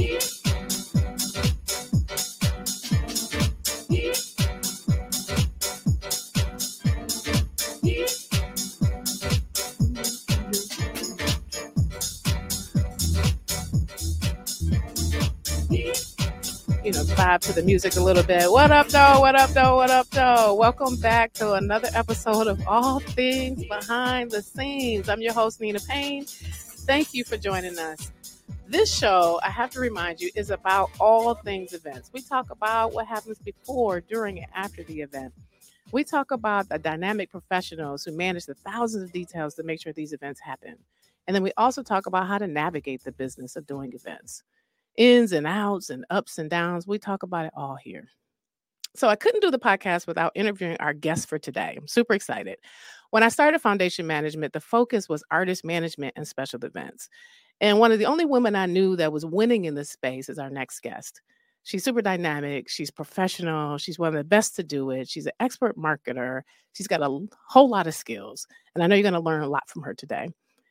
you know, vibe to the music a little bit. What up, though? What up, though? What up, though? Welcome back to another episode of All Things Behind the Scenes. I'm your host, Nina Payne. Thank you for joining us. This show, I have to remind you, is about all things events. We talk about what happens before, during, and after the event. We talk about the dynamic professionals who manage the thousands of details to make sure these events happen. And then we also talk about how to navigate the business of doing events ins and outs and ups and downs. We talk about it all here. So I couldn't do the podcast without interviewing our guest for today. I'm super excited. When I started Foundation Management, the focus was artist management and special events. And one of the only women I knew that was winning in this space is our next guest. She's super dynamic. She's professional. She's one of the best to do it. She's an expert marketer. She's got a whole lot of skills. And I know you're going to learn a lot from her today.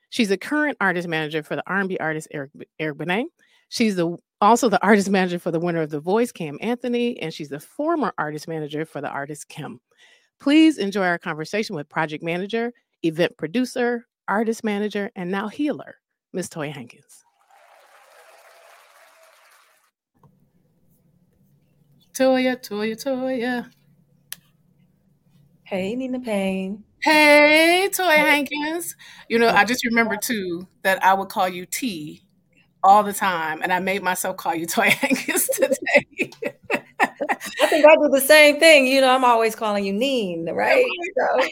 She's a current artist manager for the R&B artist Eric, Eric Benet. She's the also the artist manager for the winner of The Voice, Cam Anthony, and she's the former artist manager for the artist KEM. Please enjoy our conversation with project manager, event producer, artist manager, and now healer, Miss Toya Hankins. Toya, Toya, Toya. Hey, Nina Payne. Hey, Toya Hankins. You know, I just remember too that I would call you T all the time, and I made myself call you Toya Hankins today. I think I do the same thing. You know, I'm always calling you Neen, right? So.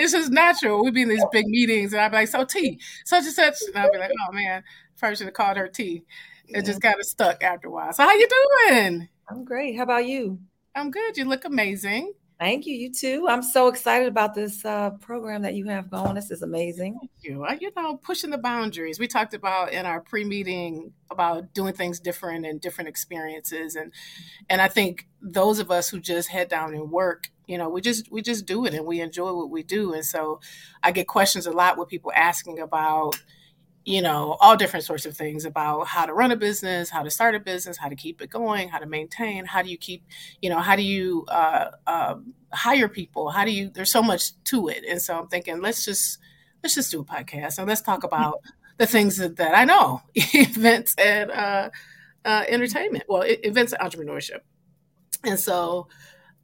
It's just natural. We'd be in these big meetings, and I'd be like, "So T, such and such," and I'd be like, "Oh man, probably should have called her T." It just kind of stuck after a while. So how you doing? I'm great. How about you? I'm good. You look amazing. Thank you. You too. I'm so excited about this uh, program that you have going. This is amazing. Thank you. Uh, you know, pushing the boundaries. We talked about in our pre-meeting about doing things different and different experiences, and and I think those of us who just head down and work, you know, we just we just do it and we enjoy what we do. And so, I get questions a lot with people asking about you know, all different sorts of things about how to run a business, how to start a business, how to keep it going, how to maintain, how do you keep, you know, how do you uh, uh, hire people? How do you? There's so much to it, and so I'm thinking, let's just let's just do a podcast and let's talk about the things that, that I know, events and uh, uh entertainment, well, events and entrepreneurship, and so.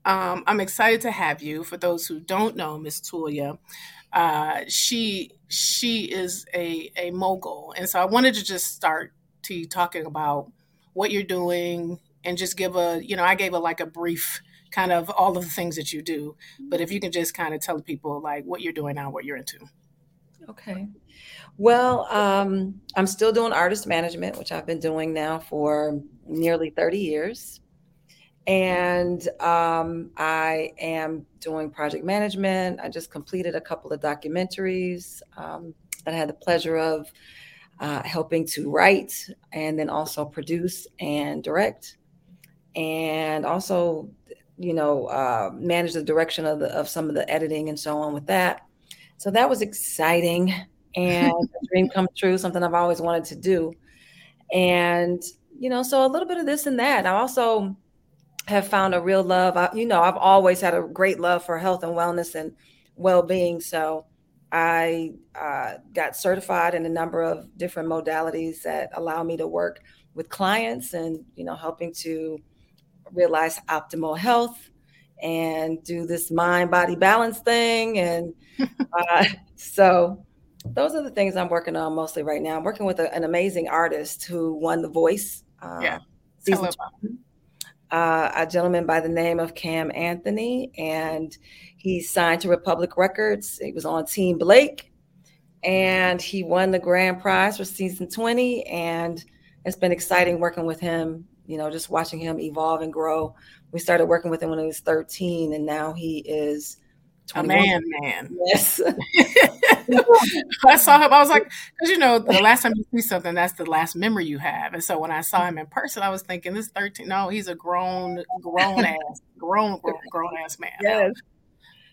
Um, I'm excited to have you. For those who don't know, Miss Toya, uh, she she is a a mogul, and so I wanted to just start to talking about what you're doing and just give a you know I gave a like a brief kind of all of the things that you do, but if you can just kind of tell people like what you're doing now, what you're into. Okay. Well, um, I'm still doing artist management, which I've been doing now for nearly 30 years and um, I am doing project management. I just completed a couple of documentaries um, that I had the pleasure of uh, helping to write and then also produce and direct, and also, you know, uh, manage the direction of the of some of the editing and so on with that. So that was exciting and a dream come true, something I've always wanted to do, and you know, so a little bit of this and that. I also have found a real love. I, you know, I've always had a great love for health and wellness and well being. So I uh, got certified in a number of different modalities that allow me to work with clients and, you know, helping to realize optimal health and do this mind body balance thing. And uh, so those are the things I'm working on mostly right now. I'm working with a, an amazing artist who won The Voice. Uh, yeah. Season uh, a gentleman by the name of Cam Anthony, and he signed to Republic Records. He was on Team Blake, and he won the grand prize for season 20. And it's been exciting working with him, you know, just watching him evolve and grow. We started working with him when he was 13, and now he is 21. A man, man. Yes. I saw him. I was like, because you know, the last time you see something, that's the last memory you have. And so when I saw him in person, I was thinking, this 13, no, he's a grown, grown ass, grown, grown, grown ass man. Yes.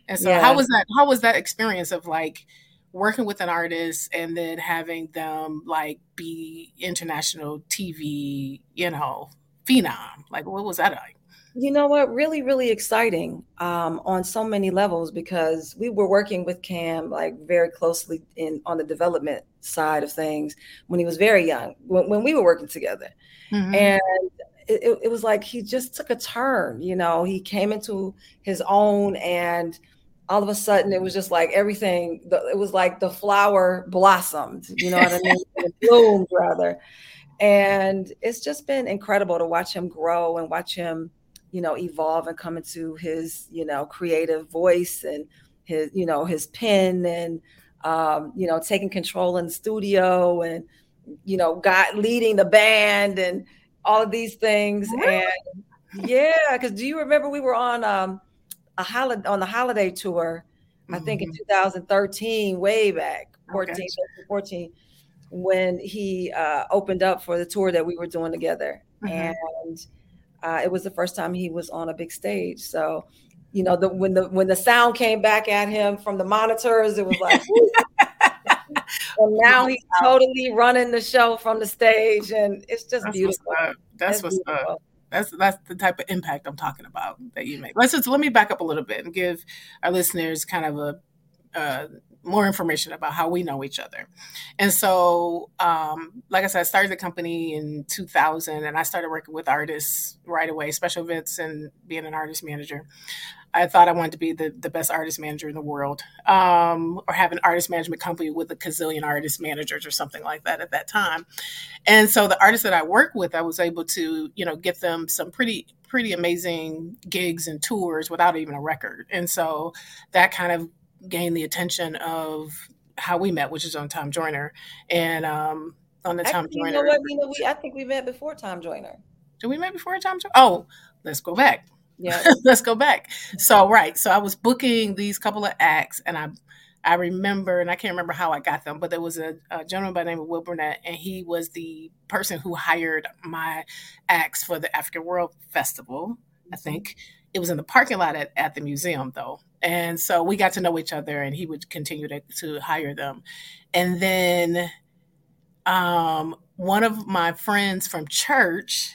And so, yeah. how was that? How was that experience of like working with an artist and then having them like be international TV, you know, phenom? Like, what was that like? You know what? Really, really exciting um, on so many levels because we were working with Cam like very closely in on the development side of things when he was very young, when, when we were working together, mm-hmm. and it, it was like he just took a turn. You know, he came into his own, and all of a sudden it was just like everything. It was like the flower blossomed. You know what I mean? it bloomed rather, and it's just been incredible to watch him grow and watch him you know evolve and come into his you know creative voice and his you know his pen and um, you know taking control in the studio and you know got leading the band and all of these things and yeah because do you remember we were on um a holiday on the holiday tour mm-hmm. i think in mm-hmm. 2013 way back 14 okay. 14 when he uh, opened up for the tour that we were doing together mm-hmm. and uh, it was the first time he was on a big stage. So, you know, the when the when the sound came back at him from the monitors, it was like. and now he's totally running the show from the stage, and it's just that's beautiful. What's that's what's beautiful. up. That's that's the type of impact I'm talking about that you make. Let's just let me back up a little bit and give our listeners kind of a uh, more information about how we know each other. And so, um, like I said, I started the company in 2000 and I started working with artists right away, special events and being an artist manager. I thought I wanted to be the, the best artist manager in the world um, or have an artist management company with a gazillion artist managers or something like that at that time. And so the artists that I work with, I was able to, you know, get them some pretty pretty amazing gigs and tours without even a record. And so that kind of gained the attention of how we met, which is on Tom Joyner, and um, on the Tom Joyner. You know what? You know, we I think we met before Tom Joyner. Did we met before Tom Joyner? Oh, let's go back. Yeah, let's go back. So right, so I was booking these couple of acts, and I. I remember, and I can't remember how I got them, but there was a, a gentleman by the name of Will Burnett, and he was the person who hired my acts for the African World Festival. I mm-hmm. think it was in the parking lot at, at the museum, though. And so we got to know each other, and he would continue to, to hire them. And then um, one of my friends from church,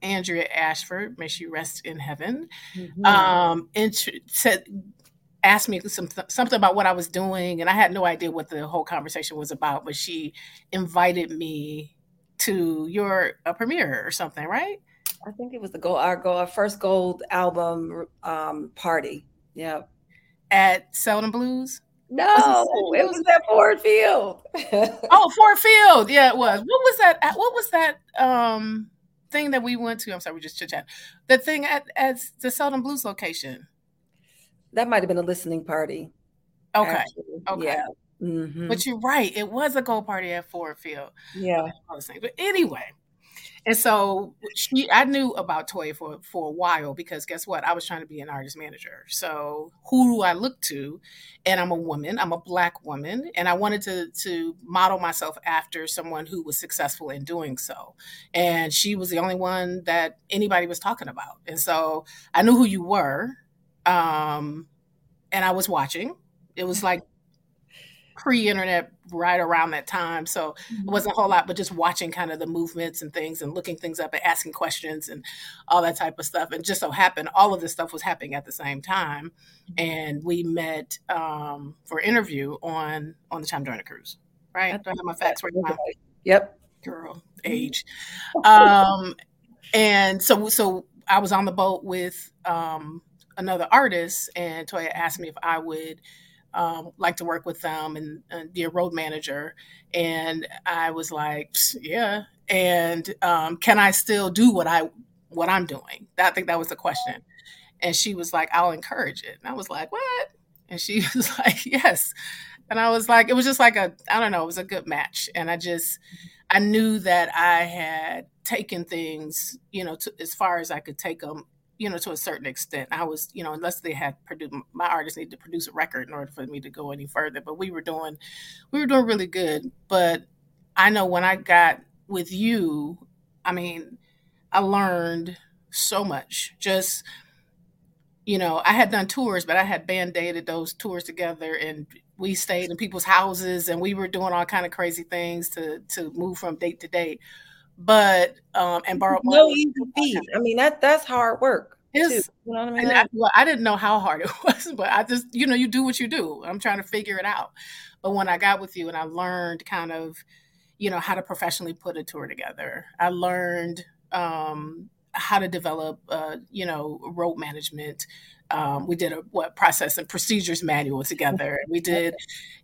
Andrea Ashford, may she rest in heaven, mm-hmm. um, int- said, asked me some, something about what I was doing, and I had no idea what the whole conversation was about. But she invited me to your uh, premiere or something, right? I think it was the gold, our, gold, our first gold album um, party. Yeah. At Seldom Blues? No, was it, was at Ford Field. oh, Ford Field. Yeah, it was. What was that? What was that um thing that we went to? I'm sorry, we just chit chat. The thing at, at the Seldom Blues location. That might have been a listening party. Okay. Actually. Okay. Yeah. Mm-hmm. But you're right. It was a gold party at Ford Field. Yeah. But anyway, and so she, I knew about Toya for for a while because guess what? I was trying to be an artist manager. So who do I look to? And I'm a woman. I'm a black woman, and I wanted to to model myself after someone who was successful in doing so. And she was the only one that anybody was talking about. And so I knew who you were, um, and I was watching. It was like pre-internet right around that time. So it mm-hmm. wasn't a whole lot but just watching kind of the movements and things and looking things up and asking questions and all that type of stuff. And just so happened all of this stuff was happening at the same time. Mm-hmm. and we met um, for interview on on the Tom Joyner cruise right? Do i have my facts right? Now yep. Girl mm-hmm. age. Um and so so i was on the boat with um another artist and toya asked me if i would um, like to work with them and, be a road manager. And I was like, yeah. And um, can I still do what I what I'm doing? I think that was the question. And she was like, I'll encourage it. And I was like, what? And she was like, yes. And I was like, it was just like a, I don't know, it was a good match. And I just, I knew that I had taken things, you know, to, as far as I could take them you know, to a certain extent. I was, you know, unless they had produced, my artists needed to produce a record in order for me to go any further. But we were doing, we were doing really good. But I know when I got with you, I mean, I learned so much. Just, you know, I had done tours, but I had band aided those tours together and we stayed in people's houses and we were doing all kind of crazy things to to move from date to date. But um and borrow no easy feat. I mean that that's hard work. Is you know what I mean? I, well, I didn't know how hard it was, but I just you know you do what you do. I'm trying to figure it out. But when I got with you and I learned kind of you know how to professionally put a tour together, I learned um, how to develop, uh, you know, road management, um, we did a what process and procedures manual together. We did,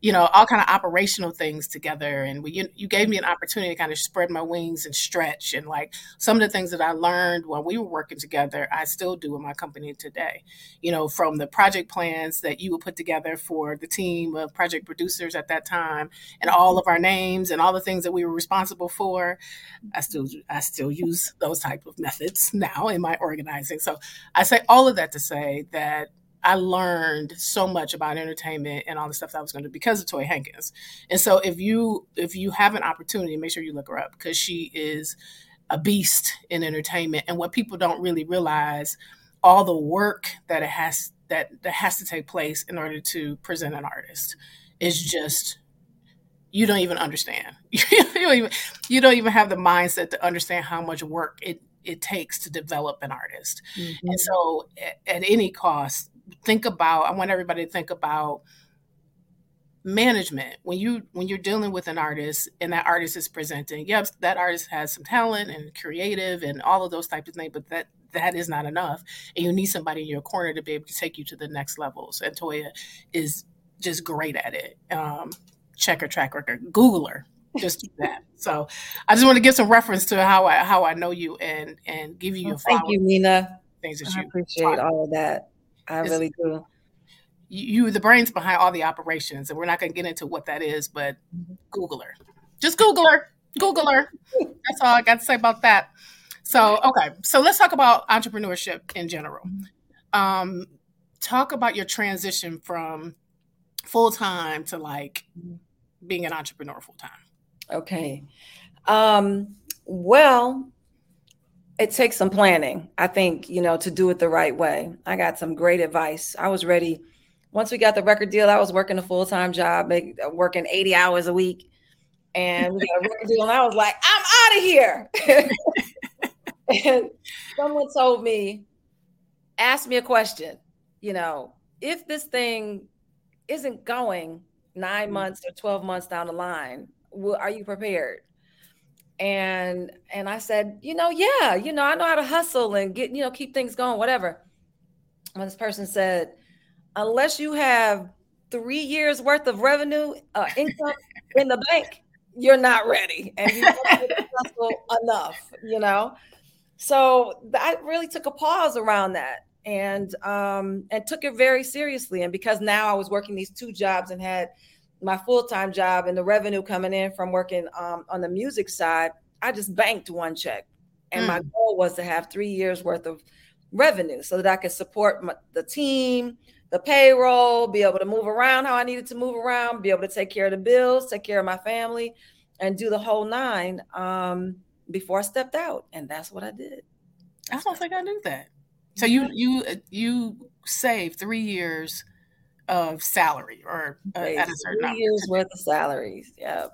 you know, all kind of operational things together. And we, you, you gave me an opportunity to kind of spread my wings and stretch. And like some of the things that I learned while we were working together, I still do in my company today. You know, from the project plans that you would put together for the team of project producers at that time, and all of our names and all the things that we were responsible for. I still, I still use those type of methods now in my organizing. So I say all of that to say that I learned so much about entertainment and all the stuff that I was going to do because of Toya Hankins. And so if you if you have an opportunity, make sure you look her up because she is a beast in entertainment. And what people don't really realize, all the work that it has that that has to take place in order to present an artist is just you don't even understand. you don't even you don't even have the mindset to understand how much work it it takes to develop an artist. Mm-hmm. And so at, at any cost, think about I want everybody to think about management. When you when you're dealing with an artist and that artist is presenting yep that artist has some talent and creative and all of those types of things but that that is not enough. And you need somebody in your corner to be able to take you to the next levels and toya is just great at it. Um check her track record google her just do that. So I just want to give some reference to how I how I know you and and give you well, thank you, Nina. Things that I you appreciate all of that. I it's, really do. You, you the brains behind all the operations, and we're not going to get into what that is, but mm-hmm. Google her. Just Google her. Google her. That's all I got to say about that. So okay, so let's talk about entrepreneurship in general. Mm-hmm. Um, talk about your transition from full time to like mm-hmm. being an entrepreneur full time. Okay. Um, well, it takes some planning, I think, you know, to do it the right way. I got some great advice. I was ready. Once we got the record deal, I was working a full time job, make, working 80 hours a week. And we got a record deal, and I was like, I'm out of here. and someone told me, ask me a question. You know, if this thing isn't going nine mm. months or 12 months down the line, well, are you prepared? And and I said, you know, yeah, you know, I know how to hustle and get, you know, keep things going, whatever. When this person said, unless you have three years worth of revenue uh, income in the bank, you're not ready, and you hustle enough, you know. So I really took a pause around that and um and took it very seriously. And because now I was working these two jobs and had my full-time job and the revenue coming in from working um, on the music side i just banked one check. And mm. my goal was to have three years worth of revenue so that i could support my, the team the payroll be able to move around how i needed to move around be able to take care of the bills take care of my family and do the whole nine um, before i stepped out. And that's what i did. I don't think i knew that. So you you you saved three years of salary or uh, at a certain three years worth of salaries. Yeah.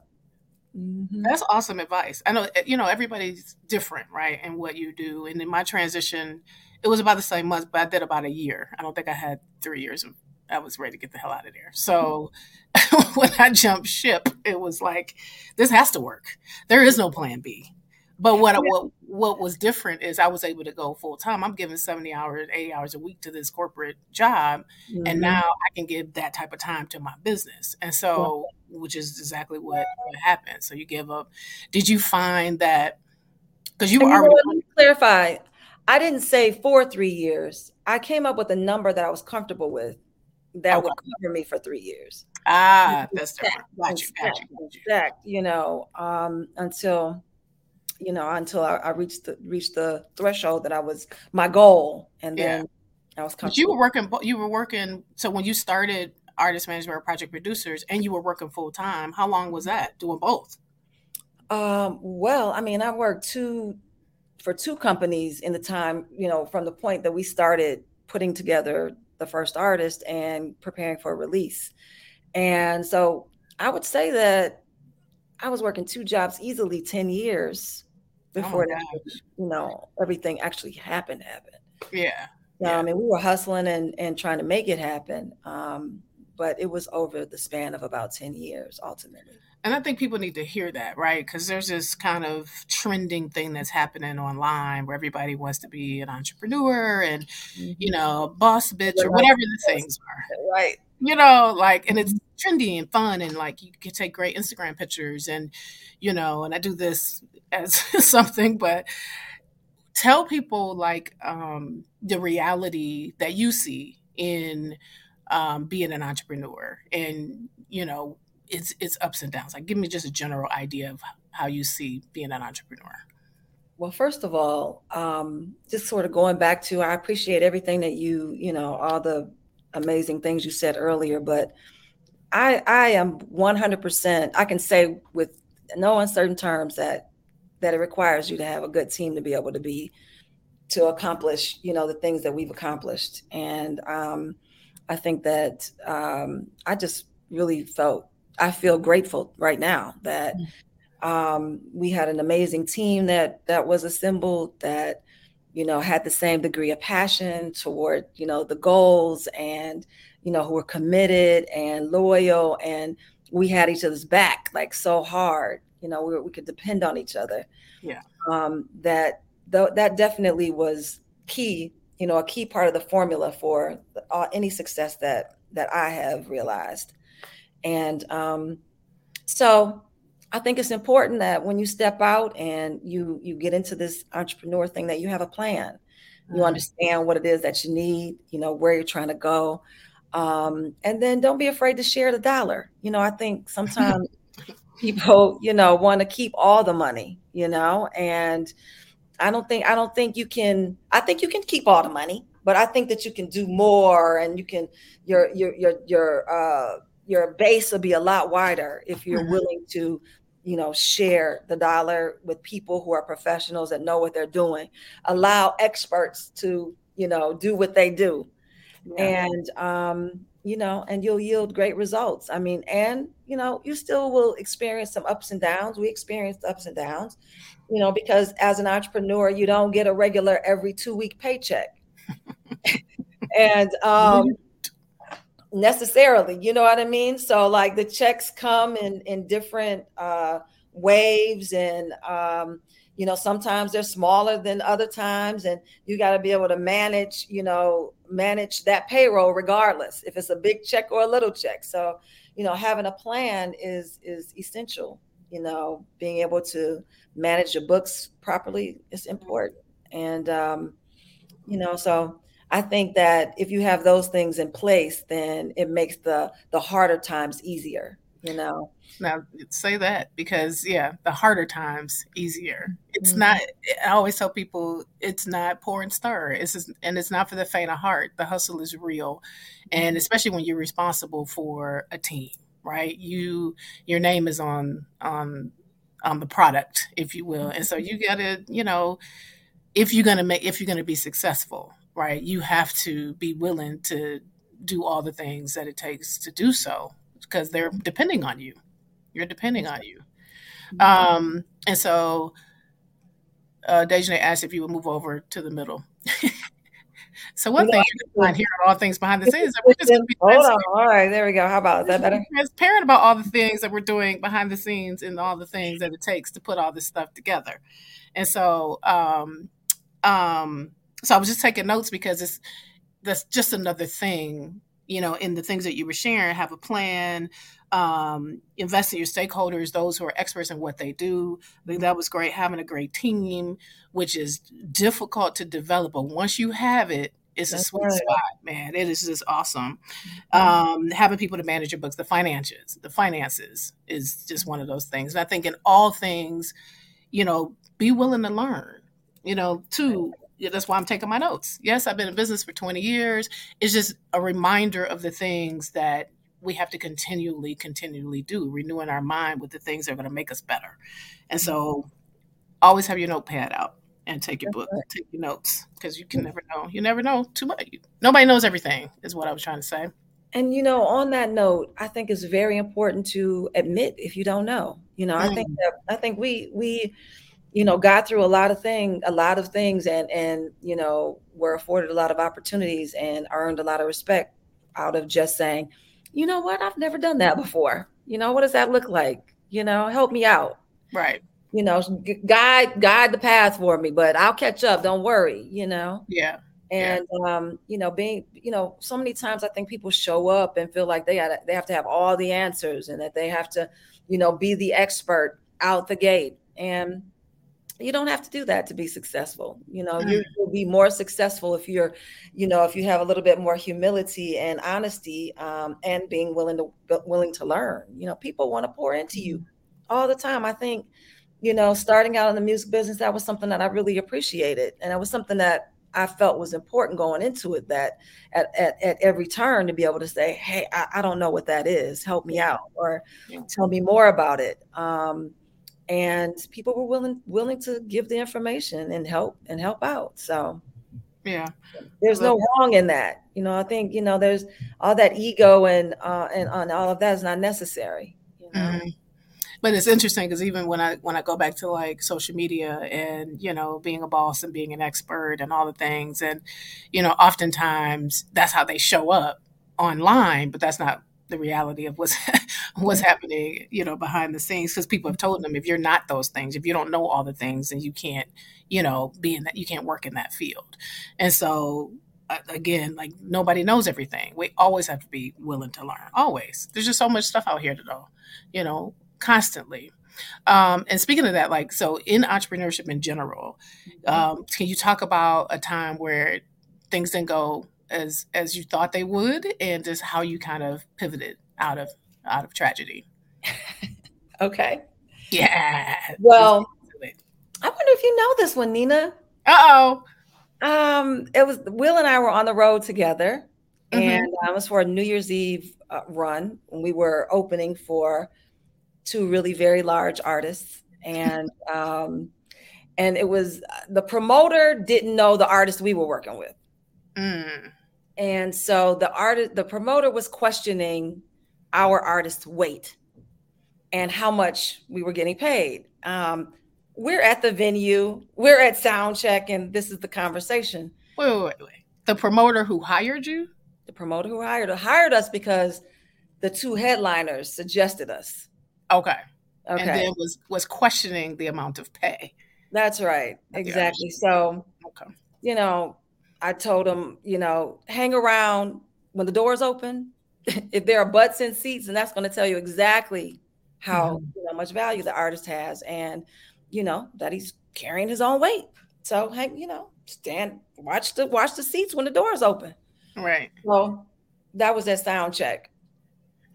Mm-hmm. That's awesome advice. I know eh, you know everybody's different, right? And what you do. And in my transition, it was about the same month, but I did about a year. I don't think I had three years of I was ready to get the hell out of there. So when I jumped ship, it was like, this has to work. There is no plan B. But what, what what was different is I was able to go full time. I'm giving 70 hours, 80 hours a week to this corporate job. Mm-hmm. And now I can give that type of time to my business. And so, which is exactly what, what happened. So you give up. Did you find that because you were already let me clarify. I didn't say for three years. I came up with a number that I was comfortable with that okay. would cover me for three years. Ah, that's different. Got you, got you, got you. you know, um, until you know, until I, I, reached the reached the threshold that I was my goal, and yeah. then I was. But you were working. You were working. So when you started artist management or project producers, and you were working full time, how long was that doing both? Um, well, I mean, I worked two for two companies in the time, you know, from the point that we started putting together the first artist and preparing for release. And so I would say that I was working two jobs easily 10 years oh before oh you know, everything actually happened happened. Yeah. yeah. I mean, we were hustling and, and trying to make it happen. Um, but it was over the span of about 10 years ultimately. And I think people need to hear that, right? Because there's this kind of trending thing that's happening online where everybody wants to be an entrepreneur and, mm-hmm. you know, boss bitch or whatever the things are. Right. You know, like, and it's mm-hmm. trendy and fun and like you can take great Instagram pictures and, you know, and I do this as something, but tell people like um, the reality that you see in um, being an entrepreneur and you know it's it's ups and downs like give me just a general idea of how you see being an entrepreneur well first of all um, just sort of going back to i appreciate everything that you you know all the amazing things you said earlier but i i am 100% i can say with no uncertain terms that that it requires you to have a good team to be able to be to accomplish you know the things that we've accomplished and um, I think that um, I just really felt I feel grateful right now that mm. um, we had an amazing team that that was assembled that you know had the same degree of passion toward you know the goals and you know who were committed and loyal and we had each other's back like so hard you know we, we could depend on each other yeah um, that th- that definitely was key you know a key part of the formula for uh, any success that that I have realized. And um, so I think it's important that when you step out and you you get into this entrepreneur thing that you have a plan. You mm-hmm. understand what it is that you need, you know, where you're trying to go. Um, and then don't be afraid to share the dollar. You know, I think sometimes people, you know, want to keep all the money, you know, and I don't think I don't think you can. I think you can keep all the money, but I think that you can do more, and you can your your your your uh, your base will be a lot wider if you're mm-hmm. willing to, you know, share the dollar with people who are professionals that know what they're doing. Allow experts to you know do what they do, yeah. and um, you know, and you'll yield great results. I mean, and you know, you still will experience some ups and downs. We experienced ups and downs, you know, because as an entrepreneur, you don't get a regular every two week paycheck. and um, necessarily, you know what I mean? So, like, the checks come in, in different uh, waves, and, um, you know, sometimes they're smaller than other times, and you got to be able to manage, you know, manage that payroll regardless if it's a big check or a little check. So, you know, having a plan is is essential. You know, being able to manage your books properly is important. And, um, you know, so I think that if you have those things in place, then it makes the the harder times easier. You know. Now say that because yeah, the harder times easier. It's mm-hmm. not. I always tell people it's not pour and stir. It's just, and it's not for the faint of heart. The hustle is real, and mm-hmm. especially when you're responsible for a team, right? You your name is on on um, the product, if you will. And so you got to, you know, if you're to make, if you're going to be successful, right, you have to be willing to do all the things that it takes to do so because they're depending on you. You're depending on you. Um, and so uh, asked if you would move over to the middle. So one thing you can find here on all things behind the scenes that we're just be hold on. All right, there we go. How about that better? Transparent about all the things that we're doing behind the scenes and all the things that it takes to put all this stuff together. And so, um, um, so I was just taking notes because it's that's just another thing, you know, in the things that you were sharing. Have a plan, um, invest in your stakeholders, those who are experts in what they do. I think that was great. Having a great team, which is difficult to develop, but once you have it, it's That's a sweet right. spot, man. It is just awesome. Um, having people to manage your books, the finances, the finances is just one of those things. And I think in all things, you know, be willing to learn. You know, too. That's why I'm taking my notes. Yes, I've been in business for 20 years. It's just a reminder of the things that we have to continually, continually do, renewing our mind with the things that are going to make us better. And so always have your notepad out and take your book, take your notes, because you can never know. You never know too much. Nobody knows everything, is what I was trying to say. and you know, on that note, I think it's very important to admit if you don't know. You know, mm. I think mm. that I think we we you know got through a lot of thing a lot of things and and you know were afforded a lot of opportunities and earned a lot of respect out of just saying you know what? I've never done that before. You know what does that look like? You know help me out. Right. You know guide guide the path for me but i'll catch up. Don't worry you know? Yeah. And yeah. um you know being you know so many times i think people show up and feel like they got they have to have all the answers and that they have to you know be the expert out the gate. And you don't have to do that to be successful. You know you will be more successful if you're you know if you have a little bit more humility and honesty um, and being willing to willing to learn. You know people want to pour into you mm-hmm. all the time. I think you know starting out in the music business that was something that i really appreciated. And it was something that i felt was important going into it that at, at, at every turn to be able to say hey I, I, don't know what that is. Help me out or tell me more about it. Um, and people were willing willing to give the information and help and help out so yeah there's no wrong in that you know i think you know there's all that ego and uh and, and all of that is not necessary you know? mm-hmm. but it's interesting because even when i when i go back to like social media and you know being a boss and being an expert and all the things and you know oftentimes that's how they show up online but that's not the reality of what's what's happening, you know, behind the scenes. Because people have told them if you're not those things, if you don't know all the things, then you can't, you know, be in that, you can't work in that field. And so, again, like nobody knows everything. We always have to be willing to learn. Always. There's just so much stuff out here to know, you know, constantly. Um, and speaking of that, like, so in entrepreneurship in general, mm-hmm. um, can you talk about a time where things didn't go as as you thought they would, and just how you kind of pivoted out of out of tragedy. okay. Yeah. Well, I wonder if you know this one, Nina. Uh oh. Um, it was Will and I were on the road together, mm-hmm. and um, it was for a New Year's Eve uh, run when we were opening for two really very large artists, and um, and it was the promoter didn't know the artist we were working with. Mm. And so the artist, the promoter was questioning our artist's weight and how much we were getting paid. Um, we're at the venue, we're at sound check, and this is the conversation. Wait, wait, wait, wait. The promoter who hired you? The promoter who hired hired us because the two headliners suggested us. Okay. Okay. And then was was questioning the amount of pay. That's right. Exactly. So, okay. you know, I told them, you know, hang around when the doors open. if there are butts in seats, and that's going to tell you exactly how mm-hmm. you know, much value the artist has, and you know that he's carrying his own weight. So, hang, you know, stand, watch the watch the seats when the doors open. Right. Well, that was that sound check.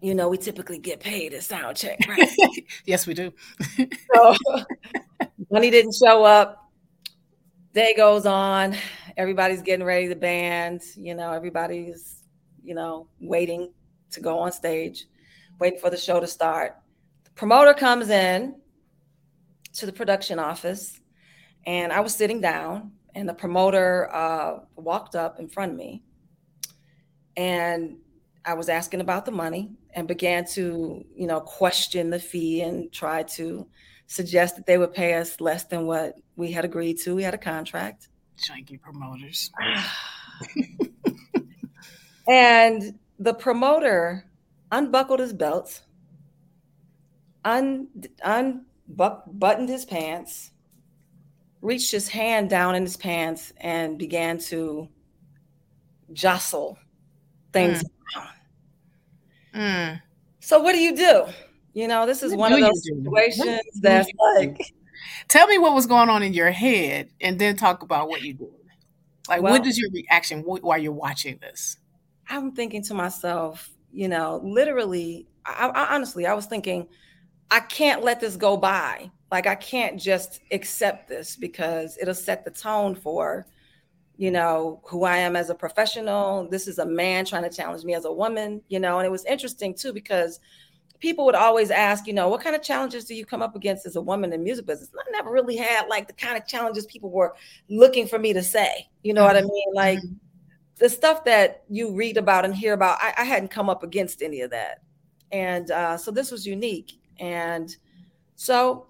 You know, we typically get paid at sound check, right? yes, we do. so, money didn't show up. Day goes on everybody's getting ready to band, you know, everybody's, you know, waiting to go on stage, waiting for the show to start. The promoter comes in to the production office, and I was sitting down, and the promoter uh, walked up in front of me, and I was asking about the money and began to, you know, question the fee and try to suggest that they would pay us less than what we had agreed to. We had a contract. Janky promoters. and the promoter unbuckled his belt, un, unbuttoned his pants, reached his hand down in his pants, and began to jostle things mm. Mm. So what do you do? You know, this is what one of those situations that's like Tell me what was going on in your head, and then talk about what you did. Like, well, what is your reaction while you're watching this? I'm thinking to myself, you know, literally, I, I, honestly, I was thinking, I can't let this go by. Like, I can't just accept this because it'll set the tone for, you know, who I am as a professional. This is a man trying to challenge me as a woman, you know, and it was interesting too because people would always ask, you know, what kind of challenges do you come up against as a woman in music business? I never really had like the kind of challenges people were looking for me to say. You know mm-hmm. what I mm-hmm. mean? Like the stuff that you read about and hear about, I, I hadn't come up against any of that. And uh, so this was unique. And so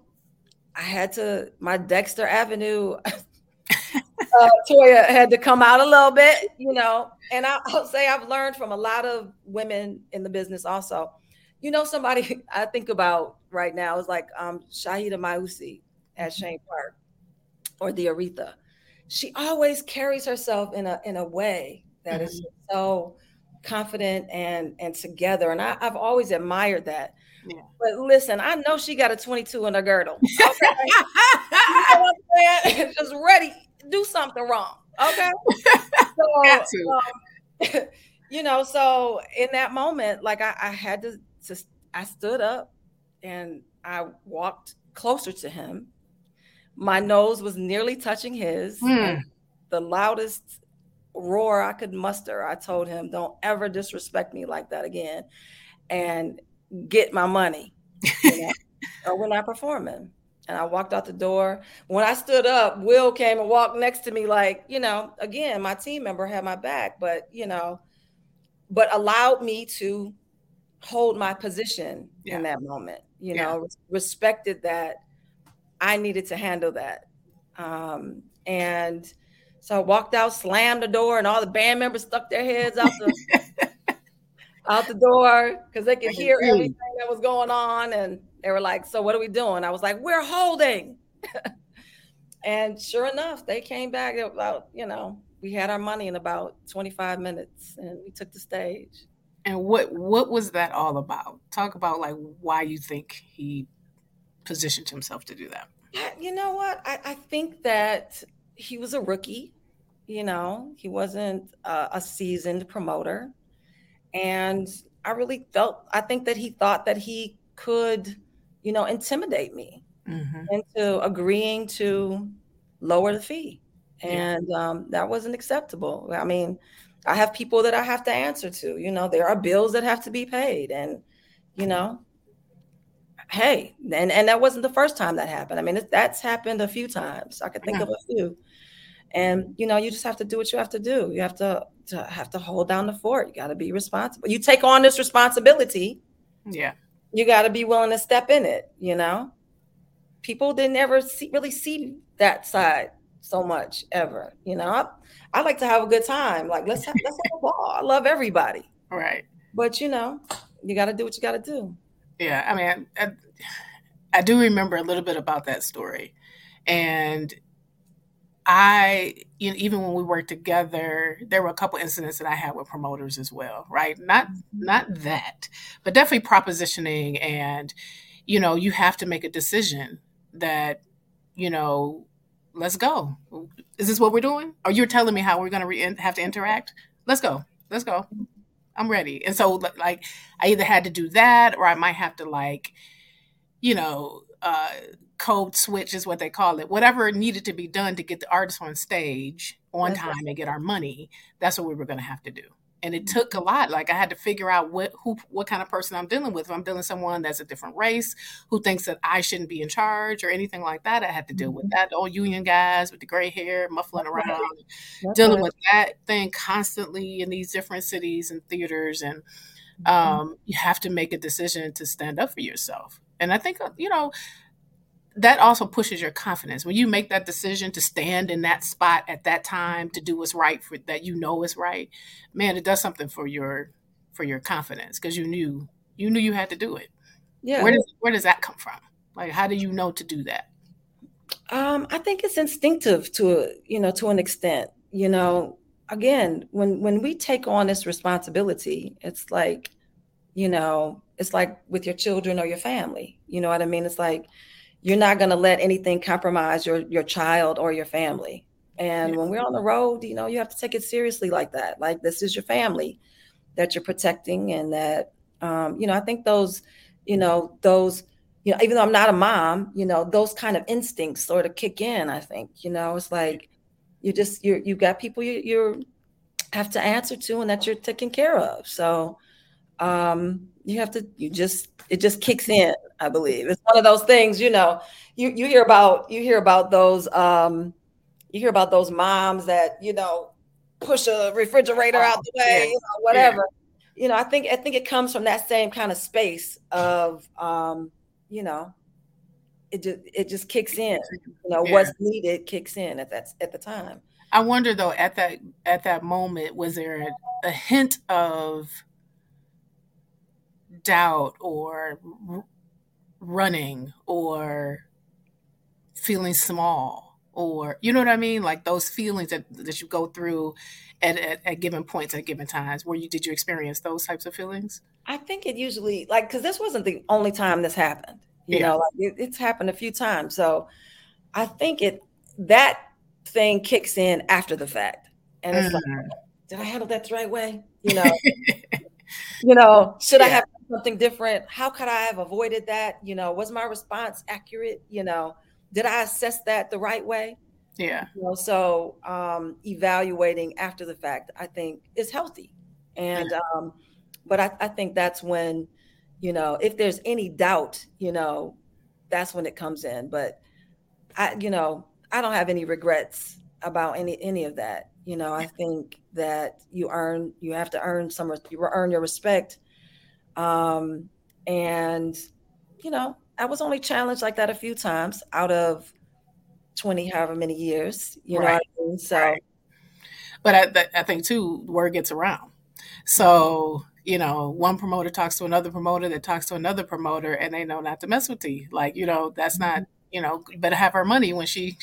I had to, my Dexter Avenue uh, Toya had to come out a little bit, you know. And I, will say I've learned from a lot of women in the business also. You know, somebody I think about right now is like um, Shahida Mausi at mm-hmm. Park or the Aretha. She always carries herself in a in a way that mm-hmm. is so confident and and together. And I, have always admired that. Yeah. But listen, I know she got a 22 in her girdle. Okay? you know Just ready do something wrong. Okay. so, um, you know, so in that moment, like I, I had to, to, I stood up and I walked closer to him. My nose was nearly touching his. Mm. The loudest roar I could muster, I told him, don't ever disrespect me like that again and get my money. You know, or we're not performing and I walked out the door. When I stood up, Will came and walked next to me, like, you know, again, my team member had my back, but, you know, but allowed me to hold my position yeah. in that moment, you yeah. know, respected that I needed to handle that. Um, and so I walked out, slammed the door, and all the band members stuck their heads out the out the door because they could hear everything that was going on. And they were like, So what are we doing? I was like, We're holding. and sure enough, they came back about, you know, we had our money in about 25 minutes and we took the stage. And what what was that all about? Talk about like why you think he positioned himself to do that. You know what? I, I think that he was a rookie. You know, he wasn't a, a seasoned promoter. And I really felt, I think that he thought that he could, you know, intimidate me mm-hmm. into agreeing to lower the fee. And um, that wasn't acceptable. I mean, I have people that I have to answer to, you know, there are bills that have to be paid. And, you know, hey, and, and that wasn't the first time that happened. I mean, it, that's happened a few times. I could think yeah. of a few. And, you know, you just have to do what you have to do. You have to to have to hold down the fort. You got to be responsible. You take on this responsibility. Yeah. You got to be willing to step in it, you know? People didn't ever see, really see that side so much ever, you know? I, I like to have a good time. Like, let's have, let's have a ball. I love everybody. Right. But, you know, you got to do what you got to do. Yeah. I mean, I, I do remember a little bit about that story. And I, you know, even when we worked together, there were a couple incidents that I had with promoters as well, right? Not not that, but definitely propositioning and, you know, you have to make a decision that, you know, let's go. Is this what we're doing? Or you're telling me how we're going to re- have to interact? Let's go. Let's go. I'm ready. And so, like, I either had to do that, or I might have to like, you know, uh, code switch is what they call it. Whatever needed to be done to get the artist on stage on that's time right. and get our money, that's what we were going to have to do. And it took a lot. Like I had to figure out what who what kind of person I'm dealing with. If I'm dealing with someone that's a different race, who thinks that I shouldn't be in charge or anything like that, I had to deal with mm-hmm. that. The old union guys with the gray hair, muffling around, that's dealing right. with that thing constantly in these different cities and theaters. And mm-hmm. um, you have to make a decision to stand up for yourself. And I think, uh, you know, that also pushes your confidence. When you make that decision to stand in that spot at that time to do what's right for that you know is right man it does something for your for your confidence because you knew you knew you had to do it. Yeah. Where does where does that come from? Like how do you know to do that? Um i think it's instinctive to a, you know to an extent you know. Again when when we take on this responsibility it's like you know it's like with your children or your family you know what i mean? It's like you're not going to let anything compromise your your child or your family. And when we're on the road you know you have to take it seriously like that. Like this is your family that you're protecting and that um, you know i think those you know those you know even though i'm not a mom you know those kind of instincts sort of kick in i think you know? It's like you just you're you got people you you have to answer to and that you're taking care of. So um you have to you just it just kicks in i believe it's one of those things you know you you hear about you hear about those um you hear about those moms that you know push a refrigerator out the way, yeah. you know, whatever. Yeah. You know, I think I think it comes from that same kind of space of um, you know, it just it just kicks in. You know, yeah. what's needed kicks in at that at the time. I wonder though, at that at that moment, was there a, a hint of doubt or r- running or feeling small or you know what I mean? Like those feelings that, that you go through at, at, at given points at given times. Where you did you experience those types of feelings? I think it usually like because this wasn't the only time this happened. You yeah. know, like it, it's happened a few times. So I think it that thing kicks in after the fact, and it's mm. like, did I handle that the right way? You know, you know, should yeah. I have something different? How could I have avoided that? You know, was my response accurate? You know, did I assess that the right way? Yeah. You know, so um, evaluating after the fact, I think, is healthy. And yeah. um, but I, I think that's when, you know, if there's any doubt, you know, that's when it comes in. But I, you know, I don't have any regrets about any any of that. You know, I think that you earn you have to earn some you earn your respect. Um, and you know, I was only challenged like that a few times out of 20 however many years you know I mean? so right. but I, I think too word gets around. So you know one promoter talks to another promoter that talks to another promoter and they know not to mess with you. Like you know that's not mm-hmm. you know you better have her money when she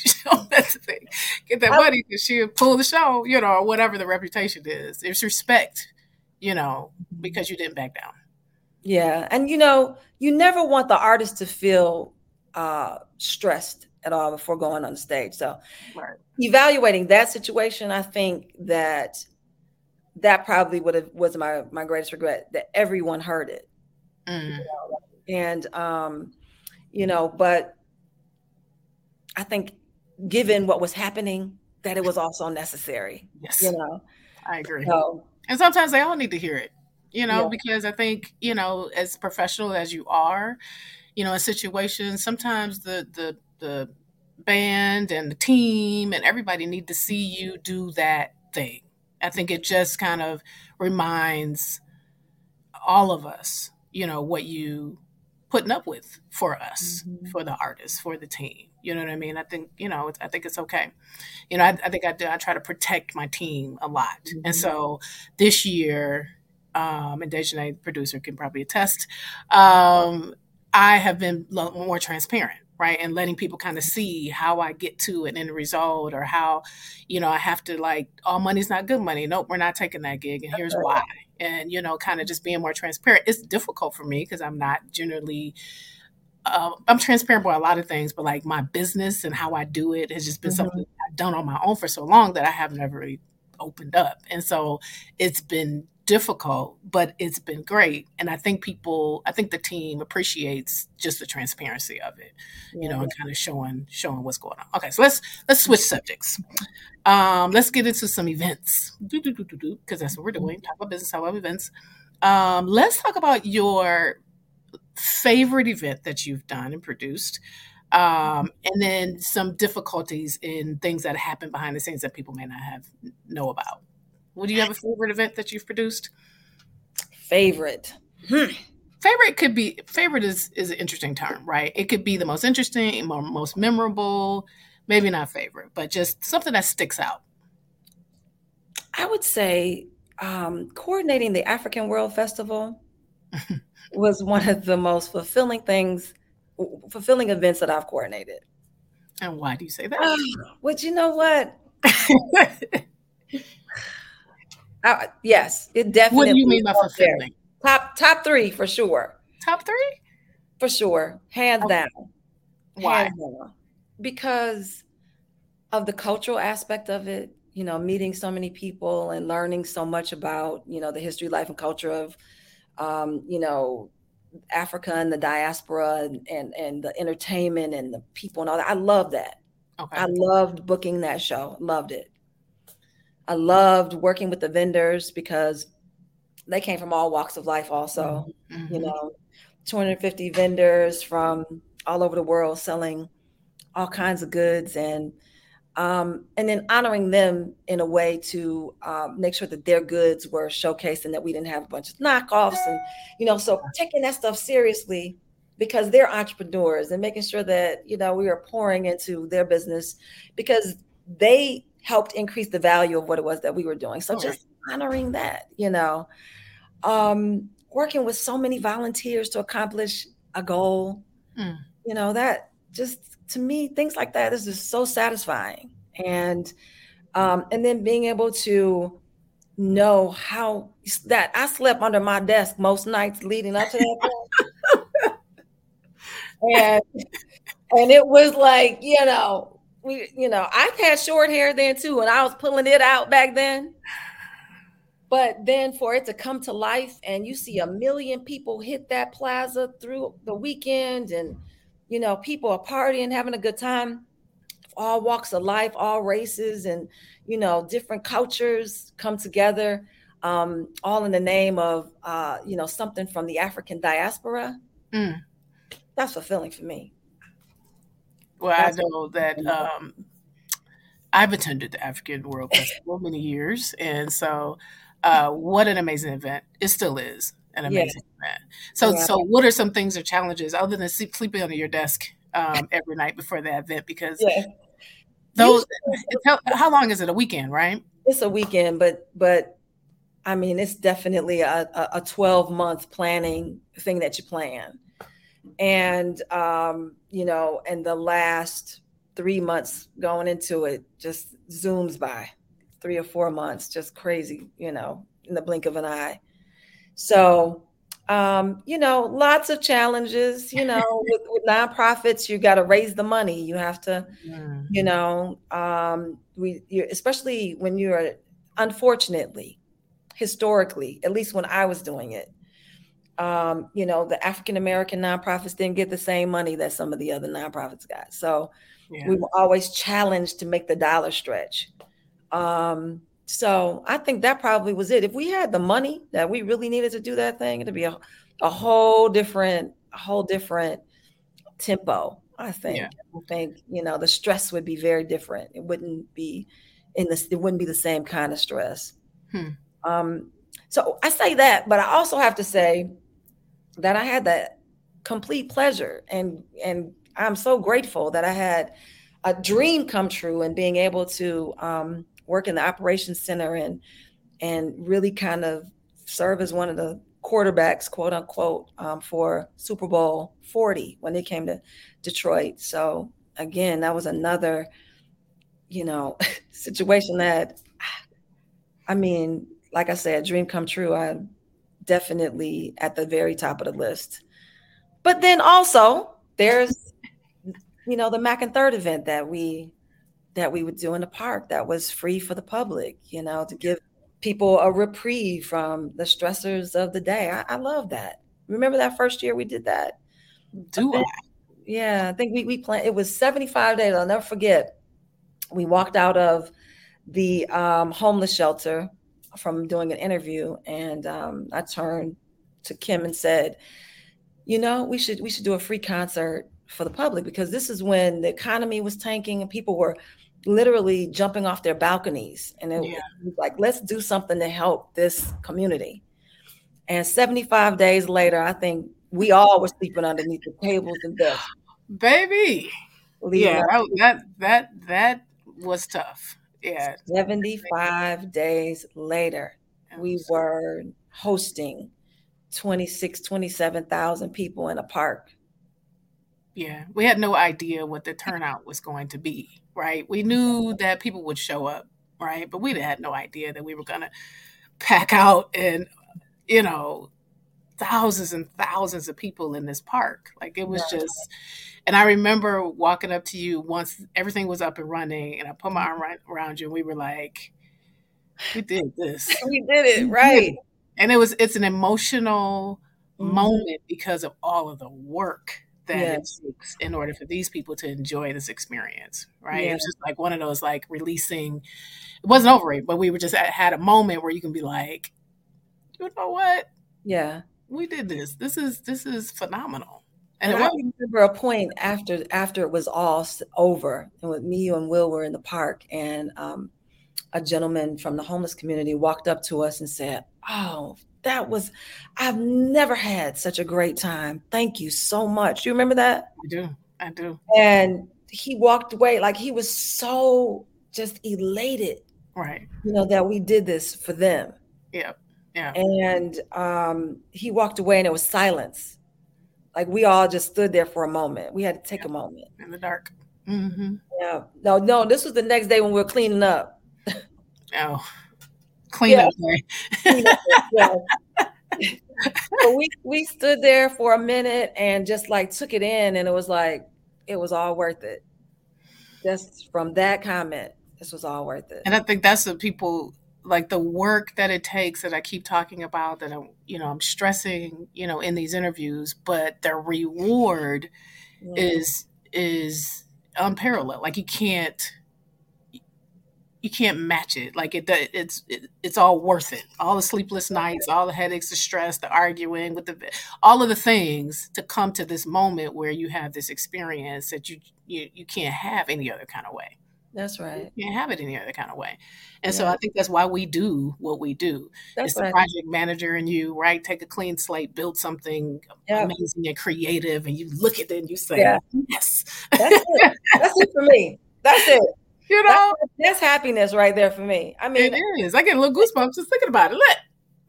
that's the thing get that money because she'll pull the show you know or whatever the reputation is. It's respect you know because you didn't back down yeah. And you know, you never want the artist to feel uh stressed at all before going on the stage. So right. evaluating that situation, I think that that probably would have was my my greatest regret that everyone heard it. Mm. You know? And um, you know, but I think given what was happening, that it was also necessary. Yes. You know. I agree. So, and sometimes they all need to hear it you know, yeah. because I think, you know, as professional as you are, you know, in situations, sometimes the the the band and the team and everybody need to see you do that thing. I think it just kind of reminds all of us, you know, what you putting up with for us, mm-hmm. for the artists, for the team. You know what I mean? I think you know. I think it's okay. You know, I, I think I do. I try to protect my team a lot, mm-hmm. and so this year, um, and Dejanay, producer, can probably attest. Um, I have been more transparent, right, and letting people kind of see how I get to an end result, or how, you know, I have to like, all money's not good money. Nope, we're not taking that gig, and here's why. And you know, kind of just being more transparent. It's difficult for me because I'm not generally. Uh, I'm transparent about a lot of things, but like my business and how I do it has just been mm-hmm. something I've done on my own for so long that I have never really opened up. And so it's been difficult, but it's been great. And I think people, I think the team appreciates just the transparency of it, yeah. you know, and kind of showing showing what's going on. Okay, so let's let's switch subjects. Um, let's get into some events because that's what we're doing. Talk about business, talk about events. Um, let's talk about your favorite event that you've done and produced. Um, and then some difficulties in things that happen behind the scenes that people may not have know about. Would you have a favorite event that you've produced? Favorite. Hmm. Favorite could be favorite is is an interesting term, right? It could be the most interesting, most memorable, maybe not favorite, but just something that sticks out. I would say um, coordinating the African World Festival was one of the most fulfilling things, fulfilling events that I've coordinated. And why do you say that? Uh, well, you know what? Uh, yes, it definitely. What do you mean by fulfilling? Top top three for sure. Top three for sure, hands okay. down. Why? Hands down. Because of the cultural aspect of it. You know, meeting so many people and learning so much about you know the history, life, and culture of um, you know Africa and the diaspora and, and and the entertainment and the people and all that. I love that. Okay. I loved booking that show. Loved it. I loved working with the vendors because they came from all walks of life, also. Mm-hmm. You know, 250 vendors from all over the world selling all kinds of goods. And um, and then honoring them in a way to um, make sure that their goods were showcased and that we didn't have a bunch of knockoffs and you know so taking that stuff seriously because they're entrepreneurs and making sure that you know we are pouring into their business because they helped increase the value of what it was that we were doing so just honoring that you know um, working with so many volunteers to accomplish a goal mm. you know that just to me, things like that is just so satisfying. And um, and then being able to know how that I slept under my desk most nights leading up to that. and and it was like, you know, we, you know, I had short hair then too, and I was pulling it out back then. But then for it to come to life and you see a million people hit that plaza through the weekend and you know, people are partying, having a good time, all walks of life, all races, and you know, different cultures come together, um, all in the name of uh, you know something from the African diaspora. Mm. That's fulfilling for me. Well, That's I know that um, I've attended the African World Festival many years, and so uh, what an amazing event! It still is an amazing yeah. event. So, yeah. so what are some things or challenges other than sleeping under your desk um, every night before the event? Because yeah. those, how, how long is it? A weekend, right? It's a weekend, but but I mean, it's definitely a, a 12 month planning thing that you plan. And, um, you know, and the last three months going into it just zooms by three or four months, just crazy, you know, in the blink of an eye. So, um, you know, lots of challenges. You know, with, with nonprofits, you got to raise the money. You have to, you know, um, we you, especially when you're unfortunately, historically, at least when I was doing it, um, you know, the African American nonprofits didn't get the same money that some of the other nonprofits got. So yeah. we were always challenged to make the dollar stretch. Um, so I think that probably was it. If we had the money that we really needed to do that thing, it'd be a, a whole different, a whole different tempo. I think. Yeah. I think you know the stress would be very different. It wouldn't be in this. It wouldn't be the same kind of stress. Hmm. Um, so I say that, but I also have to say that I had that complete pleasure, and and I'm so grateful that I had a dream come true and being able to um, work in the operations center and and really kind of serve as one of the quarterbacks, quote unquote, um, for Super Bowl 40 when they came to Detroit. So again, that was another, you know, situation that, I mean, like I said, dream come true. I definitely at the very top of the list. But then also there's, you know, the Mack and Third event that we that we would do in the park that was free for the public, you know, to give people a reprieve from the stressors of the day. I, I love that. Remember that first year we did that? Do I? Yeah, I think we we planned. It was seventy five days. I'll never forget. We walked out of the um, homeless shelter from doing an interview, and um, I turned to KEM and said, "You know, we should we should do a free concert for the public because this is when the economy was tanking and people were literally jumping off their balconies. And it yeah. was like, let's do something to help this community. And 75 days later, I think we all were sleeping underneath the tables and desks. Baby. Yeah, that, that that that was tough. Yeah. 75 days later, we were hosting 26, 27,000 people in a park. Yeah, we had no idea what the turnout was going to be right? We knew that people would show up, right? But we had no idea that we were going to pack out and, you know, thousands and thousands of people in this park. Like it was just, and I remember walking up to you once everything was up and running, and I put my arm right around you, and we were like, "We did this. we did it, right?" And it was it's an emotional mm-hmm. moment because of all of the work that yes. it takes in order for these people to enjoy this experience, right? Yeah. It's just like one of those like releasing. It wasn't over it, but we were just had a moment where you can be like, you know what? Yeah, we did this. This is this is phenomenal. And, and I remember a point after after it was all over, and with me you and Will were in the park, and um, a gentleman from the homeless community walked up to us and said, "Oh, that was I've never had such a great time. Thank you so much." You remember that? I do. I do. And he walked away like he was so just elated, right? You know that we did this for them. Yeah. Yeah. And um, he walked away, and it was silence like we all just stood there for a moment. We had to take yeah. a moment in the dark. Mm-hmm. Yeah. No, no. This was the next day when we were cleaning up. Oh, clean yeah. up clean up yeah. so we we stood there for a minute and just like took it in, and it was like it was all worth it. Just from that comment, this was all worth it. And I think that's what people like the work that it takes that I keep talking about that I'm, you know, I'm stressing, you know, in these interviews, but the reward yeah. is is unparalleled. Like you can't you can't match it. Like it, it's it, it's all worth it. All the sleepless nights, all the headaches, the stress, the arguing with the all of the things to come to this moment where you have this experience that you you, you can't have any other kind of way. That's right. You can't have it any other kind of way. And yeah. so I think that's why we do what we do. That's it's the project manager and you, right? Take a clean slate, build something yeah. amazing and creative, and you look at it and you say, yeah. Yes. That's it. That's it for me. That's it. You know, that's, that's, happiness right there for me. I mean, it is. I get a little goosebumps just thinking about it. Look,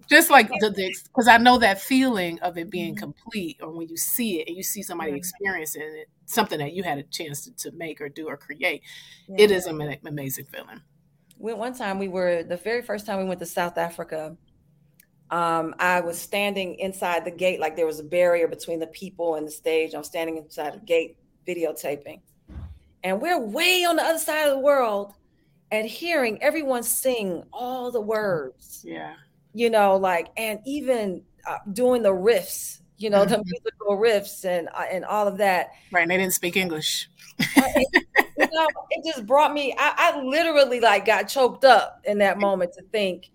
just like the because I know that feeling of it being mm-hmm. complete, or when you see it and you see somebody mm-hmm. experiencing it, something that you had a chance to, to make or do or create, yeah. it is an amazing feeling. We, one time we were the very first time we went to South Africa. Um, I was standing inside the gate, like there was a barrier between the people and the stage. I'm standing inside the gate videotaping. And we're way on the other side of the world and hearing everyone sing all the words. Yeah. You know, like, and even uh, doing the riffs you know, the mm-hmm. musical riffs and uh, and all of that. Right, and they didn't speak English. it, you know, it just brought me. I, I literally like got choked up in that moment to think.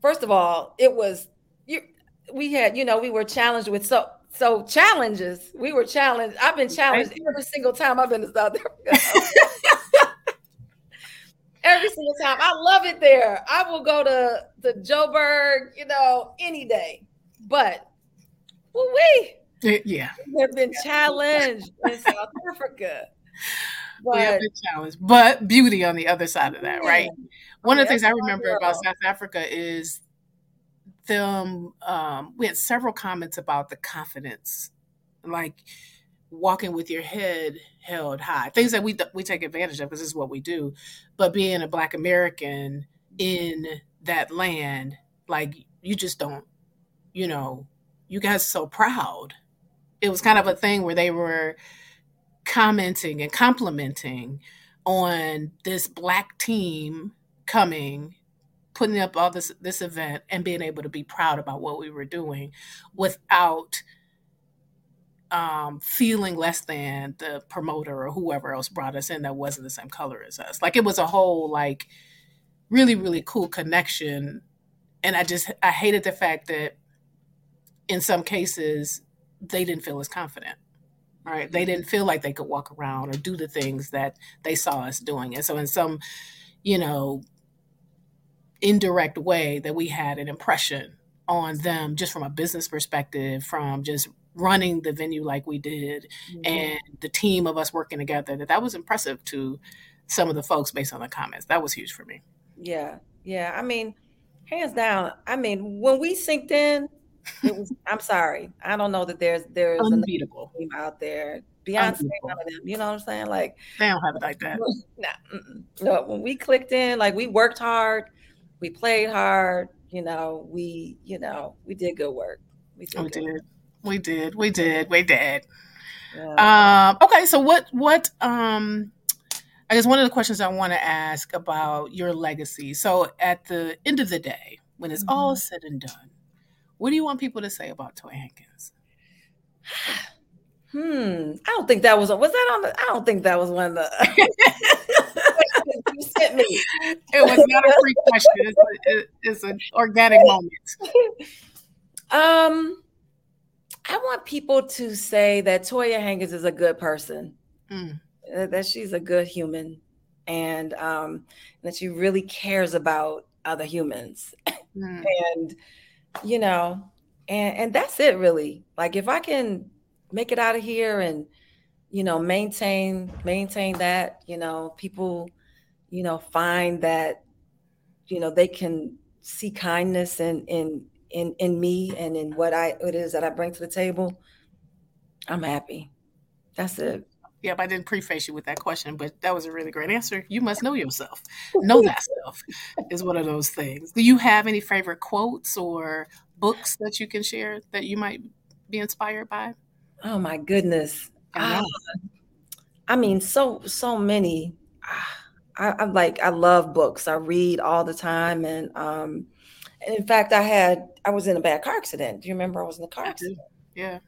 First of all, it was you. We had, you know, we were challenged with so so challenges. We were challenged. I've been challenged every single time I've been to South Africa. every single time. I love it there. I will go to the Joburg, you know, any day. But we yeah have been challenged in South Africa. But, we have been challenged, but beauty on the other side of that, yeah. right? One of the things I remember about South Africa is them. Um, we had several comments about the confidence, like walking with your head held high, things that we we take advantage of because this is what we do. But being a Black American in that land, like you just don't, you know, you guys so proud. It was kind of a thing where they were commenting and complimenting on this black team coming putting up all this this event and being able to be proud about what we were doing without um, feeling less than the promoter or whoever else brought us in that wasn't the same color as us. Like it was a whole like really really cool connection, and I just I hated the fact that in some cases, they didn't feel as confident, right? They didn't feel like they could walk around or do the things that they saw us doing. And so, in some, you know, indirect way, that we had an impression on them just from a business perspective, from just running the venue like we did, mm-hmm. and the team of us working together, that that was impressive to some of the folks based on the comments. That was huge for me. Yeah. Yeah. I mean, hands down, I mean, when we synced in, it was, I'm sorry. I don't know that there's there's unbeatable team out there. Beyonce, none of them. You know what I'm saying? Like they don't have it like that. Nah, no, when we clicked in, like we worked hard, we played hard. You know, we you know we did good work. We did. We did. Work. We did. We did. We did. Yeah. Um, okay, so what what um I guess one of the questions I want to ask about your legacy. So at the end of the day, when it's mm-hmm. all said and done, what do you want people to say about Toya Hankins? hmm. I don't think that was was that on the. I don't think that was one of the. you sent me. It was not a free question. It's, a, it's an organic moment. Um, I want people to say that Toya Hankins is a good person, mm. that she's a good human, and um, that she really cares about other humans. Mm. and you know, and and that's it really. Like if I can make it out of here and you know maintain maintain that, you know, people, you know, find that you know they can see kindness in in in in me and in what I it is that I bring to the table, I'm happy. That's it. Yep, I didn't preface you with that question, but that was a really great answer. You must know yourself. Know that stuff is one of those things. Do you have any favorite quotes or books that you can share that you might be inspired by? Oh my goodness. I, uh, I mean, so so many. I, am like I love books. I read all the time, and um, in fact, I had I was in a bad car accident. Do you remember I was in a car accident? Yeah.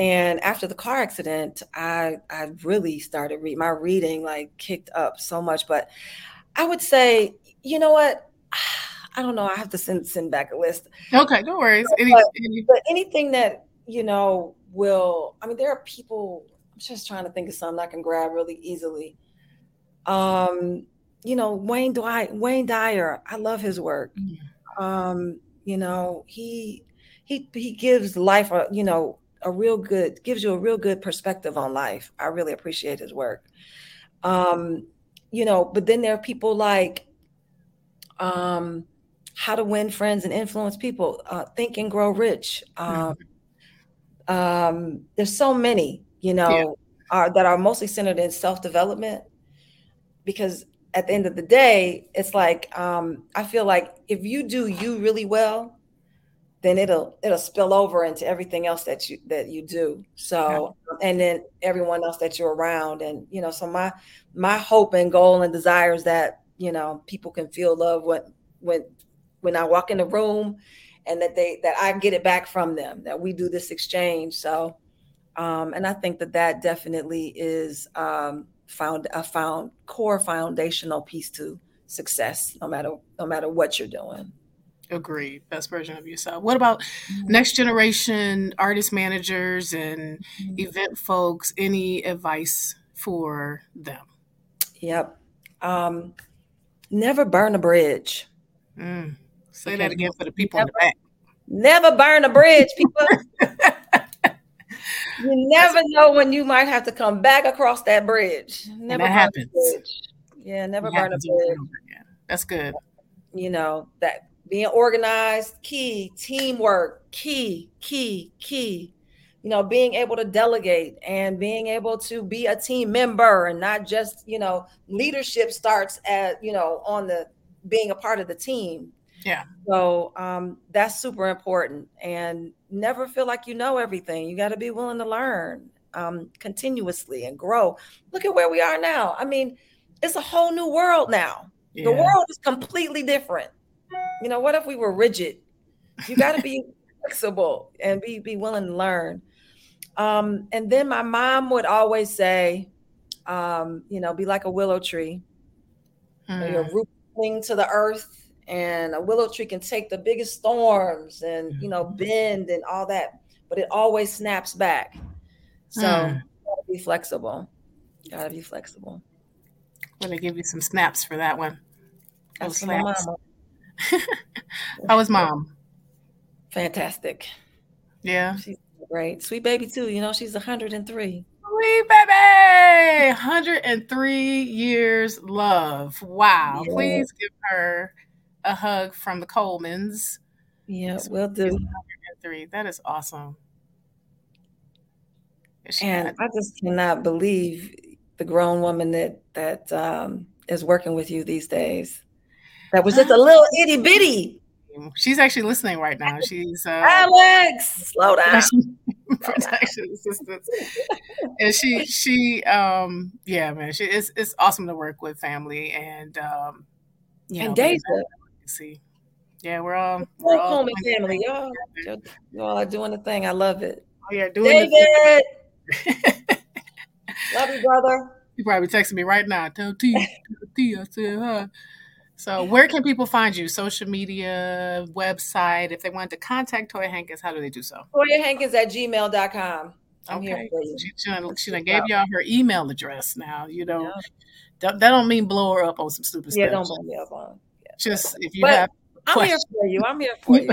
And after the car accident, I I really started read my reading like kicked up so much. But I would say, you know what? I don't know. I have to send send back a list. Okay, no worries. Any, but, any... but anything that you know will. I mean, there are people. I'm just trying to think of something I can grab really easily. Um, you know, Wayne Dwyer, Wayne Dyer. I love his work. Mm-hmm um, you know, he he he gives life a you know a real good gives you a real good perspective on life. I really appreciate his work. Um, you know, but then there are people like um, how to win friends and influence people, uh, think and grow rich. Um, mm-hmm. um, there's so many, you know, yeah. are, that are mostly centered in self development because at the end of the day, it's like um, I feel like if you do you really well, then it'll it'll spill over into everything else that you that you do. So and then everyone else that you're around, and you know, so my my hope and goal and desire is that you know people can feel love when when when I walk in the room, and that they that I get it back from them. That we do this exchange. So, um, and I think that that definitely is. Um, found a found core foundational piece to success no matter no matter what you're doing agreed best version of yourself what about mm-hmm. next generation artist managers and mm-hmm. event folks any advice for them yep um, never burn a bridge mm. say that again for the people never, in the back never burn a bridge people you never know when you might have to come back across that bridge. Never that happens. Yeah, never it burn a bridge. That's good. You know, that being organized, key, teamwork, key, key, key. You know, being able to delegate and being able to be a team member and not just, you know, leadership starts at, you know, on the being a part of the team. Yeah. So um, that's super important. And never feel like you know everything. You got to be willing to learn um, continuously and grow. Look at where we are now. I mean, it's a whole new world now. Yeah. The world is completely different. You know, what if we were rigid? You got to be flexible and be be willing to learn. Um, and then my mom would always say, um, you know, be like a willow tree. Hmm. Your rooting to the earth and a willow tree can take the biggest storms and you know mm-hmm. bend and all that but it always snaps back so mm. be flexible gotta be flexible i'm gonna give you some snaps for that one That's my mama. How was mom fantastic yeah she's great sweet baby too you know she's 103 Sweet baby, 103 years love. Wow. Yeah. Please give her a hug from the Colemans. Yeah, we'll do. Three. That is awesome. And I just cannot believe the grown woman that that um, is working with you these days. That was just a little itty bitty. She's actually listening right now. She's uh, Alex. Slow down. protection assistance. and she she um yeah man she it's it's awesome to work with family and um you and know, Deja see. Yeah, we're all we're all family. Y'all, y'all are doing the thing. I love it. Oh yeah, doing David. love you, brother. You probably texting me right now. Tell T, T, I said hi. So, where can people find you? Social media, website. If they want to contact Toya Hankins, how do they do so? Toya Hankins at gmail.com. I'm okay. here for you. She, she, she gave y'all her email address now. You know, yeah. that, that, don't mean blow her up on some stupid yeah, stuff. don't blow me up on. Yeah. Just if you but have. I'm questions. here for you. I'm here for you.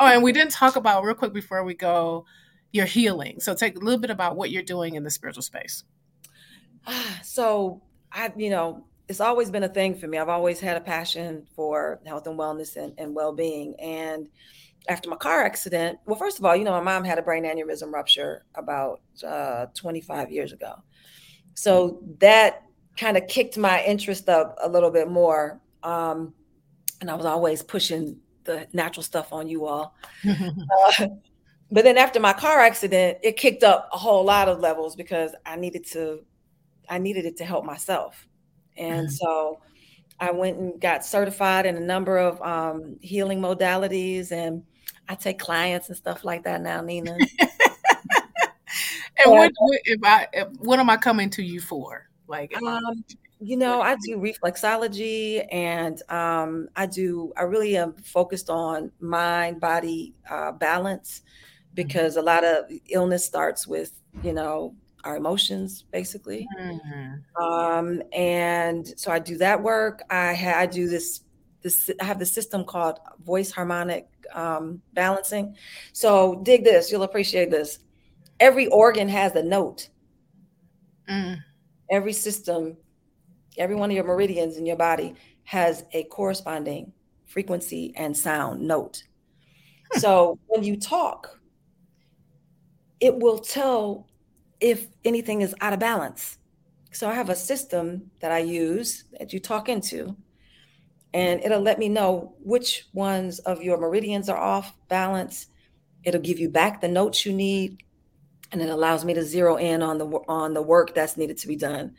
oh, and we didn't talk about real quick before we go your healing. So, take a little bit about what you're doing in the spiritual space. So, I, you know, it's always been a thing for me. I've always had a passion for health and wellness and, and well being. And after my car accident, well, first of all, you know, my mom had a brain aneurysm rupture about uh, 25 years ago. So that kind of kicked my interest up a little bit more. Um, and I was always pushing the natural stuff on you all. uh, but then after my car accident, it kicked up a whole lot of levels because I needed to, I needed it to help myself. And mm-hmm. so I went and got certified in a number of um, healing modalities, and I take clients and stuff like that now, Nina. and what, what, if I if, what am I coming to you for? Like, um, you know, I do reflexology, and um, I do. I really am focused on mind body uh, balance mm-hmm. because a lot of illness starts with you know our emotions basically. Mm-hmm. um, and so i do that work. I ha- i do this this i have the system called voice harmonic um, balancing. So dig this you'll appreciate this. Every organ has a note. Mm. every system every one of your meridians in your body has a corresponding frequency and sound note. So when you talk it will tell if anything is out of balance. So I have a system that I use that you talk into, and it'll let me know which ones of your meridians are off balance. It'll give you back the notes you need, and it allows me to zero in on the on the work that's needed to be done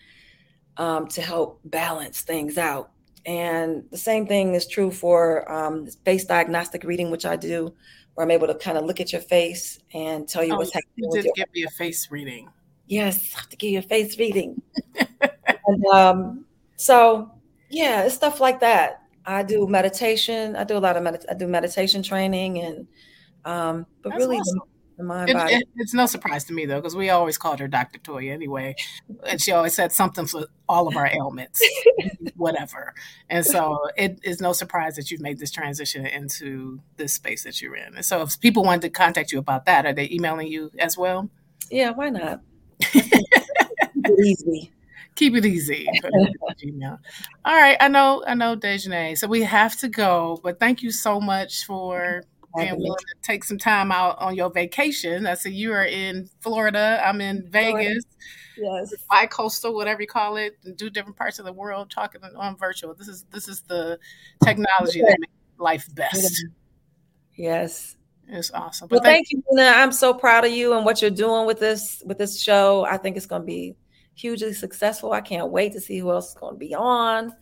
um, to help balance things out. And the same thing is true for um, face diagnostic reading, which I do where I'm able to kind of look at your face and tell you oh, what's happening. You did give me a face reading. Yes, I have to give you a face reading. and um, so, yeah, it's stuff like that. I do meditation. I do a lot of med- I do meditation training, and um, but That's really, awesome. Mind it. It, it's no surprise to me though, because we always called her Dr. Toya anyway, and she always said something for all of our ailments, whatever. And so, it is no surprise that you've made this transition into this space that you're in. And so, if people wanted to contact you about that, are they emailing you as well? Yeah, why not? Keep it easy. Keep it easy. All right. I know, I know, Dejanay. So we have to go, but thank you so much for being willing to take some time out on your vacation. I see you are in Florida. I'm in Vegas. Yes. Bi-coastal, whatever you call it, and do different parts of the world talking on virtual. This is this is the technology that makes life best. Yes. It's awesome. But well, thank, thank you, Nina. I'm so proud of you and what you're doing with this with this show. I think it's going to be hugely successful. I can't wait to see who else is going to be on.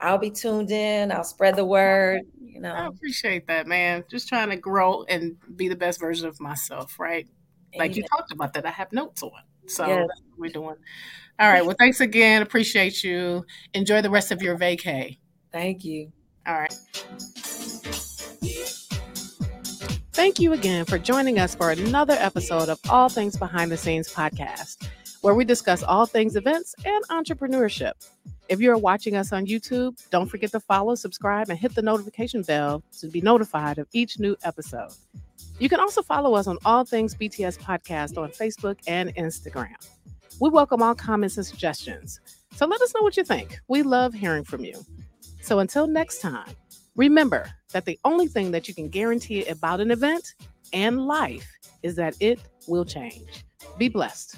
I'll be tuned in. I'll spread the word. You know, I appreciate that, man. Just trying to grow and be the best version of myself, right? Amen. Like you talked about that. I have notes on. So yes. that's what we're doing. All right. Well, thanks again. Appreciate you. Enjoy the rest of your vacay. Thank you. All right. Thank you again for joining us for another episode of All Things Behind the Scenes podcast, where we discuss all things events and entrepreneurship. If you're watching us on YouTube, don't forget to follow, subscribe, and hit the notification bell to be notified of each new episode. You can also follow us on All Things BTS Podcast on Facebook and Instagram. We welcome all comments and suggestions. So let us know what you think. We love hearing from you. So until next time, Remember that the only thing that you can guarantee about an event and life is that it will change. Be blessed.